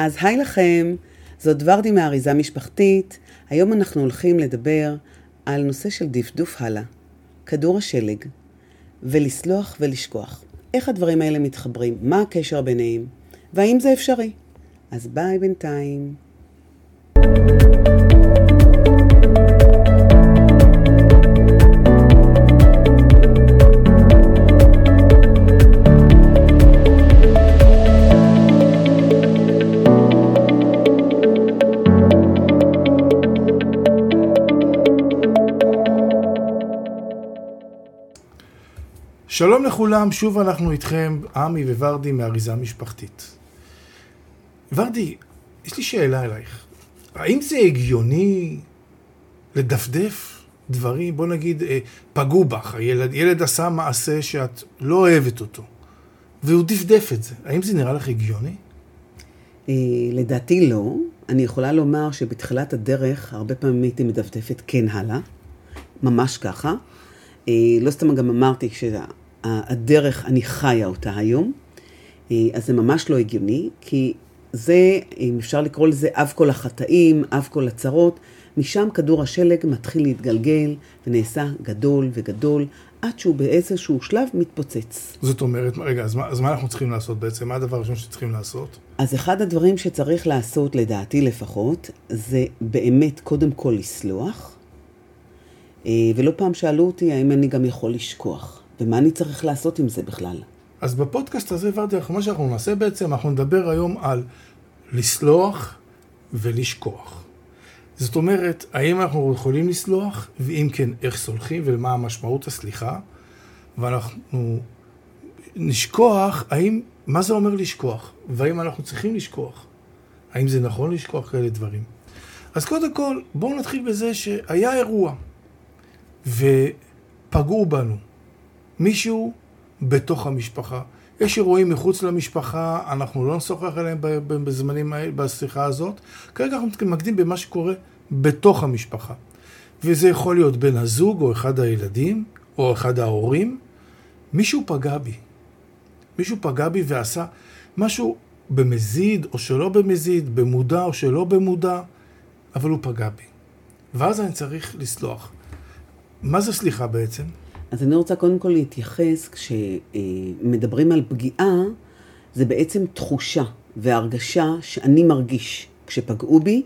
אז היי לכם, זאת ורדי מאריזה משפחתית. היום אנחנו הולכים לדבר על נושא של דפדוף הלאה, כדור השלג, ולסלוח ולשכוח. איך הדברים האלה מתחברים? מה הקשר ביניהם? והאם זה אפשרי? אז ביי בינתיים. שלום לכולם, שוב אנחנו איתכם, עמי וורדי מאריזה משפחתית. ורדי, יש לי שאלה אלייך. האם זה הגיוני לדפדף דברים, בוא נגיד, אה, פגעו בך, הילד, ילד עשה מעשה שאת לא אוהבת אותו, והוא דפדף את זה. האם זה נראה לך הגיוני? אה, לדעתי לא. אני יכולה לומר שבתחילת הדרך, הרבה פעמים הייתי מדפדפת כן הלאה, ממש ככה. אה, לא סתם גם אמרתי שהדרך, אני חיה אותה היום, אז זה ממש לא הגיוני, כי זה, אם אפשר לקרוא לזה אב כל החטאים, אב כל הצרות, משם כדור השלג מתחיל להתגלגל ונעשה גדול וגדול, עד שהוא באיזשהו שלב מתפוצץ. זאת אומרת, רגע, אז מה, אז מה אנחנו צריכים לעשות בעצם? מה הדבר הראשון שצריכים לעשות? אז אחד הדברים שצריך לעשות, לדעתי לפחות, זה באמת קודם כל לסלוח. אה, ולא פעם שאלו אותי האם אני גם יכול לשכוח, ומה אני צריך לעשות עם זה בכלל. אז בפודקאסט הזה, ורדי, מה שאנחנו נעשה בעצם, אנחנו נדבר היום על לסלוח ולשכוח. זאת אומרת, האם אנחנו יכולים לסלוח, ואם כן, איך סולחים ומה המשמעות הסליחה, ואנחנו נשכוח, האם, מה זה אומר לשכוח, והאם אנחנו צריכים לשכוח, האם זה נכון לשכוח כאלה דברים. אז קודם כל, בואו נתחיל בזה שהיה אירוע, ופגעו בנו. מישהו בתוך המשפחה. יש אירועים מחוץ למשפחה, אנחנו לא נשוחח עליהם בזמנים האלה, בשיחה הזאת. כרגע אנחנו מתמקדים במה שקורה בתוך המשפחה. וזה יכול להיות בן הזוג, או אחד הילדים, או אחד ההורים. מישהו פגע בי. מישהו פגע בי ועשה משהו במזיד, או שלא במזיד, במודע או שלא במודע, אבל הוא פגע בי. ואז אני צריך לסלוח. מה זה סליחה בעצם? אז אני רוצה קודם כל להתייחס, כשמדברים על פגיעה, זה בעצם תחושה והרגשה שאני מרגיש כשפגעו בי,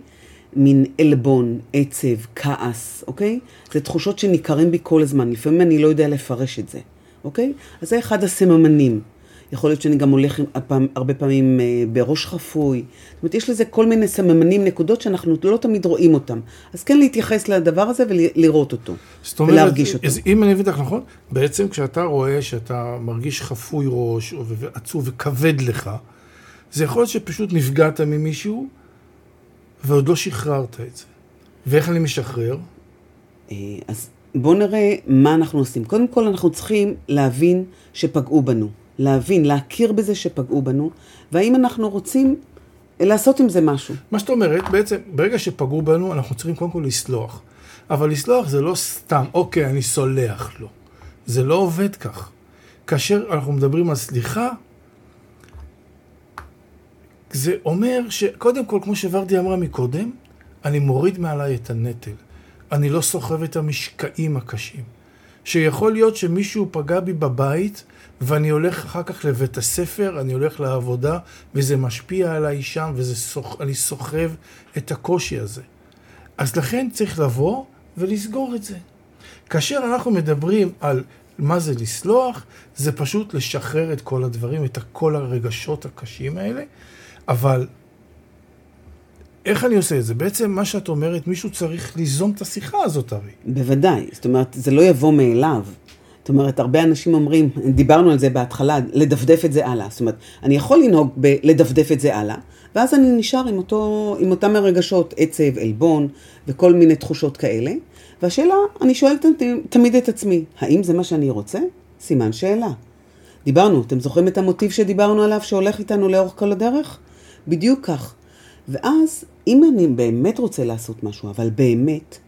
מין עלבון, עצב, כעס, אוקיי? זה תחושות שניכרים בי כל הזמן, לפעמים אני לא יודע לפרש את זה, אוקיי? אז זה אחד הסממנים. יכול להיות שאני גם הולך הפעם, הרבה פעמים אה, בראש חפוי. זאת אומרת, יש לזה כל מיני סממנים, נקודות שאנחנו לא תמיד רואים אותם. אז כן להתייחס לדבר הזה ולראות אותו, זאת אומרת, ולהרגיש אותו. אז אם אני מבין אותך נכון, בעצם כשאתה רואה שאתה מרגיש חפוי ראש, ועצוב וכבד לך, זה יכול להיות שפשוט נפגעת ממישהו, ועוד לא שחררת את זה. ואיך אני משחרר? אה, אז בואו נראה מה אנחנו עושים. קודם כל, אנחנו צריכים להבין שפגעו בנו. להבין, להכיר בזה שפגעו בנו, והאם אנחנו רוצים לעשות עם זה משהו. מה שאת אומרת, בעצם, ברגע שפגעו בנו, אנחנו צריכים קודם כל לסלוח. אבל לסלוח זה לא סתם, אוקיי, אני סולח לו. זה לא עובד כך. כאשר אנחנו מדברים על סליחה, זה אומר שקודם כל, כמו שוורדי אמרה מקודם, אני מוריד מעליי את הנטל. אני לא סוחב את המשקעים הקשים. שיכול להיות שמישהו פגע בי בבית, ואני הולך אחר כך לבית הספר, אני הולך לעבודה, וזה משפיע עליי שם, ואני סוחב את הקושי הזה. אז לכן צריך לבוא ולסגור את זה. כאשר אנחנו מדברים על מה זה לסלוח, זה פשוט לשחרר את כל הדברים, את כל הרגשות הקשים האלה, אבל איך אני עושה את זה? בעצם מה שאת אומרת, מישהו צריך ליזום את השיחה הזאת הרי. בוודאי, זאת אומרת, זה לא יבוא מאליו. זאת אומרת, הרבה אנשים אומרים, דיברנו על זה בהתחלה, לדפדף את זה הלאה. זאת אומרת, אני יכול לנהוג בלדפדף את זה הלאה, ואז אני נשאר עם, אותו, עם אותם הרגשות, עצב, עלבון וכל מיני תחושות כאלה. והשאלה, אני שואלת תמיד את עצמי, האם זה מה שאני רוצה? סימן שאלה. דיברנו, אתם זוכרים את המוטיב שדיברנו עליו שהולך איתנו לאורך כל הדרך? בדיוק כך. ואז, אם אני באמת רוצה לעשות משהו, אבל באמת,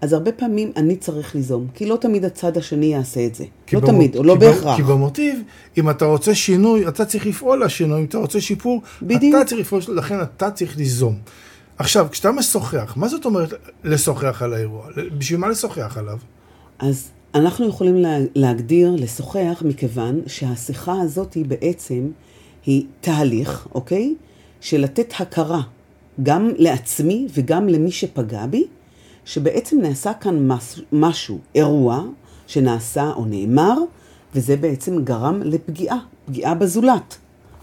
אז הרבה פעמים אני צריך ליזום, כי לא תמיד הצד השני יעשה את זה. לא במוט- תמיד, או לא בהכרח. כי במוטיב, אם אתה רוצה שינוי, אתה צריך לפעול לשינוי, אם אתה רוצה שיפור, בדיוק. אתה צריך לפעול, לכן אתה צריך ליזום. עכשיו, כשאתה משוחח, מה זאת אומרת לשוחח על האירוע? בשביל מה לשוחח עליו? אז אנחנו יכולים לה, להגדיר, לשוחח, מכיוון שהשיחה הזאת היא בעצם, היא תהליך, אוקיי? של לתת הכרה גם לעצמי וגם למי שפגע בי, שבעצם נעשה כאן משהו, אירוע שנעשה או נאמר, וזה בעצם גרם לפגיעה, פגיעה בזולת.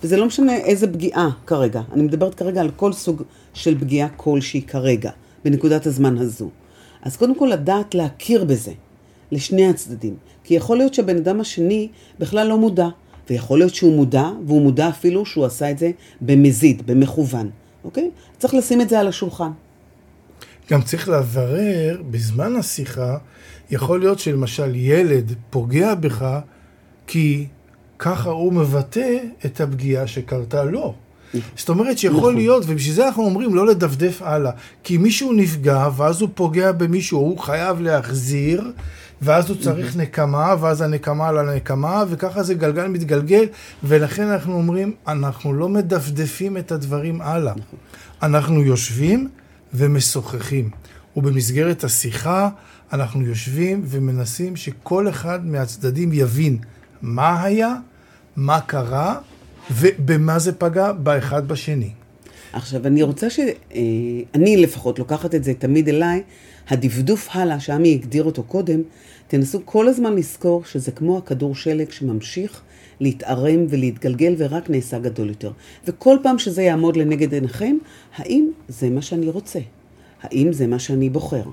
וזה לא משנה איזה פגיעה כרגע. אני מדברת כרגע על כל סוג של פגיעה כלשהי כרגע, בנקודת הזמן הזו. אז קודם כל לדעת להכיר בזה, לשני הצדדים. כי יכול להיות שהבן אדם השני בכלל לא מודע, ויכול להיות שהוא מודע, והוא מודע אפילו שהוא עשה את זה במזיד, במכוון, אוקיי? צריך לשים את זה על השולחן. גם צריך לברר, בזמן השיחה, יכול להיות שלמשל ילד פוגע בך, כי ככה הוא מבטא את הפגיעה שקרתה לו. זאת אומרת שיכול נכון. להיות, ובשביל זה אנחנו אומרים לא לדפדף הלאה. כי מישהו נפגע, ואז הוא פוגע במישהו, הוא חייב להחזיר, ואז הוא צריך נקמה, ואז הנקמה על הנקמה, וככה זה גלגל מתגלגל, ולכן אנחנו אומרים, אנחנו לא מדפדפים את הדברים הלאה. אנחנו יושבים ומשוחחים. ובמסגרת השיחה אנחנו יושבים ומנסים שכל אחד מהצדדים יבין מה היה, מה קרה, ובמה זה פגע באחד בשני. עכשיו, אני רוצה ש... אה, אני לפחות לוקחת את זה תמיד אליי, הדפדוף הלאה, שעמי הגדיר אותו קודם, תנסו כל הזמן לזכור שזה כמו הכדור שלג שממשיך להתערם ולהתגלגל ורק נעשה גדול יותר. וכל פעם שזה יעמוד לנגד עיניכם, האם זה מה שאני רוצה? האם זה מה שאני בוחר?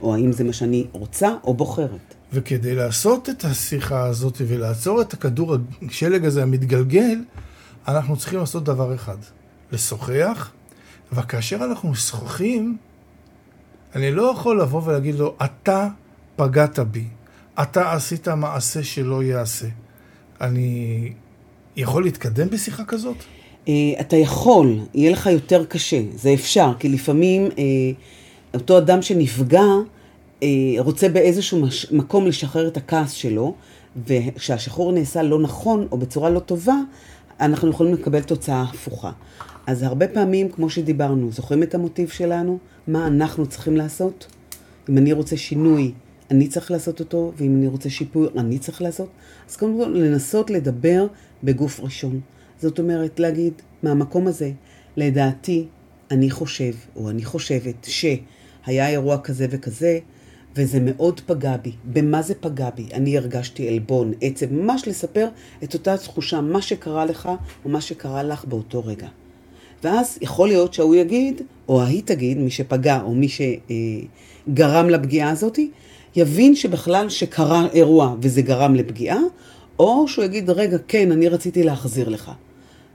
או האם זה מה שאני רוצה או בוחרת? וכדי לעשות את השיחה הזאת ולעצור את הכדור השלג הזה המתגלגל, אנחנו צריכים לעשות דבר אחד, לשוחח, וכאשר אנחנו משוחחים, אני לא יכול לבוא ולהגיד לו, אתה פגעת בי, אתה עשית מעשה שלא ייעשה. אני יכול להתקדם בשיחה כזאת? אה, אתה יכול, יהיה לך יותר קשה, זה אפשר, כי לפעמים אה, אותו אדם שנפגע אה, רוצה באיזשהו מש, מקום לשחרר את הכעס שלו, וכשהשחרור נעשה לא נכון או בצורה לא טובה, אנחנו יכולים לקבל תוצאה הפוכה. אז הרבה פעמים, כמו שדיברנו, זוכרים את המוטיב שלנו? מה אנחנו צריכים לעשות? אם אני רוצה שינוי, אני צריך לעשות אותו, ואם אני רוצה שיפוי, אני צריך לעשות. אז קודם כל, לנסות לדבר בגוף ראשון. זאת אומרת, להגיד, מהמקום הזה, לדעתי, אני חושב, או אני חושבת, שהיה אירוע כזה וכזה, וזה מאוד פגע בי. במה זה פגע בי? אני הרגשתי עלבון, עצב, ממש לספר את אותה תחושה, מה שקרה לך, או מה שקרה לך באותו רגע. ואז יכול להיות שההוא יגיד, או ההיא תגיד, מי שפגע, או מי שגרם לפגיעה הזאת, יבין שבכלל שקרה אירוע וזה גרם לפגיעה, או שהוא יגיד, רגע, כן, אני רציתי להחזיר לך.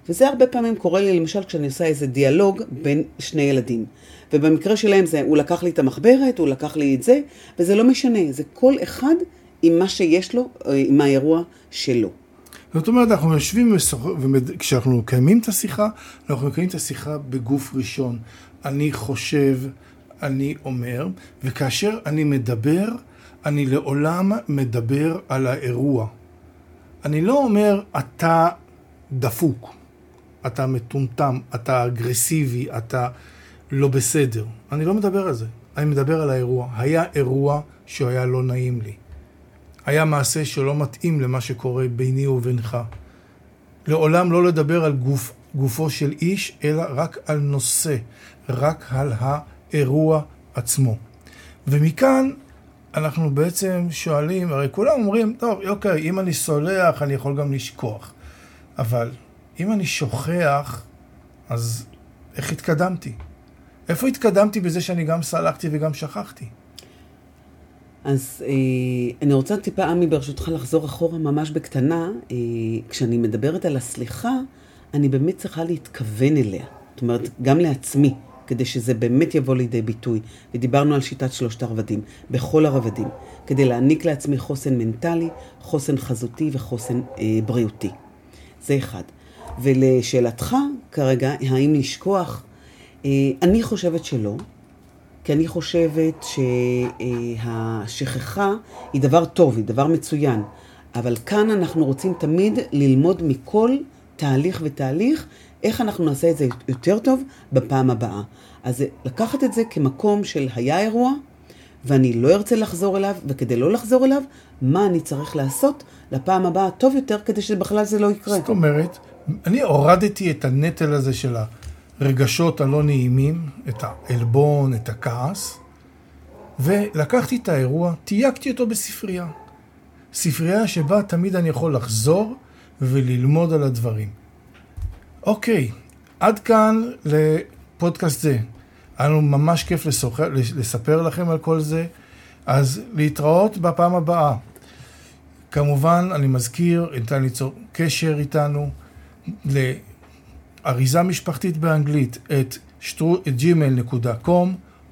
וזה הרבה פעמים קורה לי, למשל, כשאני עושה איזה דיאלוג בין שני ילדים. ובמקרה שלהם זה, הוא לקח לי את המחברת, הוא לקח לי את זה, וזה לא משנה, זה כל אחד עם מה שיש לו, אה, עם האירוע שלו. זאת אומרת, אנחנו יושבים וכשאנחנו מקיימים את השיחה, אנחנו מקיימים את השיחה בגוף ראשון. אני חושב, אני אומר, וכאשר אני מדבר, אני לעולם מדבר על האירוע. אני לא אומר, אתה דפוק, אתה מטומטם, אתה אגרסיבי, אתה לא בסדר. אני לא מדבר על זה. אני מדבר על האירוע. היה אירוע שהיה לא נעים לי. היה מעשה שלא מתאים למה שקורה ביני ובינך. לעולם לא לדבר על גוף, גופו של איש, אלא רק על נושא, רק על האירוע עצמו. ומכאן אנחנו בעצם שואלים, הרי כולם אומרים, טוב, אוקיי, אם אני סולח, אני יכול גם לשכוח. אבל אם אני שוכח, אז איך התקדמתי? איפה התקדמתי בזה שאני גם סלחתי וגם שכחתי? אז אה, אני רוצה טיפה, עמי, ברשותך, לחזור אחורה ממש בקטנה. אה, כשאני מדברת על הסליחה, אני באמת צריכה להתכוון אליה. זאת אומרת, גם לעצמי, כדי שזה באמת יבוא לידי ביטוי. ודיברנו על שיטת שלושת הרבדים, בכל הרבדים, כדי להעניק לעצמי חוסן מנטלי, חוסן חזותי וחוסן אה, בריאותי. זה אחד. ולשאלתך כרגע, האם לשכוח, אה, אני חושבת שלא. כי אני חושבת שהשכחה היא דבר טוב, היא דבר מצוין. אבל כאן אנחנו רוצים תמיד ללמוד מכל תהליך ותהליך, איך אנחנו נעשה את זה יותר טוב בפעם הבאה. אז לקחת את זה כמקום של היה אירוע, ואני לא ארצה לחזור אליו, וכדי לא לחזור אליו, מה אני צריך לעשות לפעם הבאה טוב יותר, כדי שבכלל זה לא יקרה. זאת אומרת, אני הורדתי את הנטל הזה של הרגשות הלא נעימים, את העלבון, את הכעס, ולקחתי את האירוע, תייגתי אותו בספרייה. ספרייה שבה תמיד אני יכול לחזור וללמוד על הדברים. אוקיי, עד כאן לפודקאסט זה. היה לנו ממש כיף לסוחר, לספר לכם על כל זה, אז להתראות בפעם הבאה. כמובן, אני מזכיר, ניתן ליצור קשר איתנו לאריזה משפחתית באנגלית את gmail.com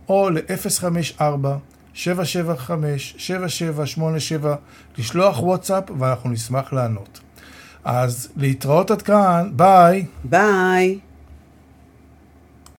או ל-054-775-7787 לשלוח וואטסאפ ואנחנו נשמח לענות. אז להתראות עד כאן, ביי. ביי.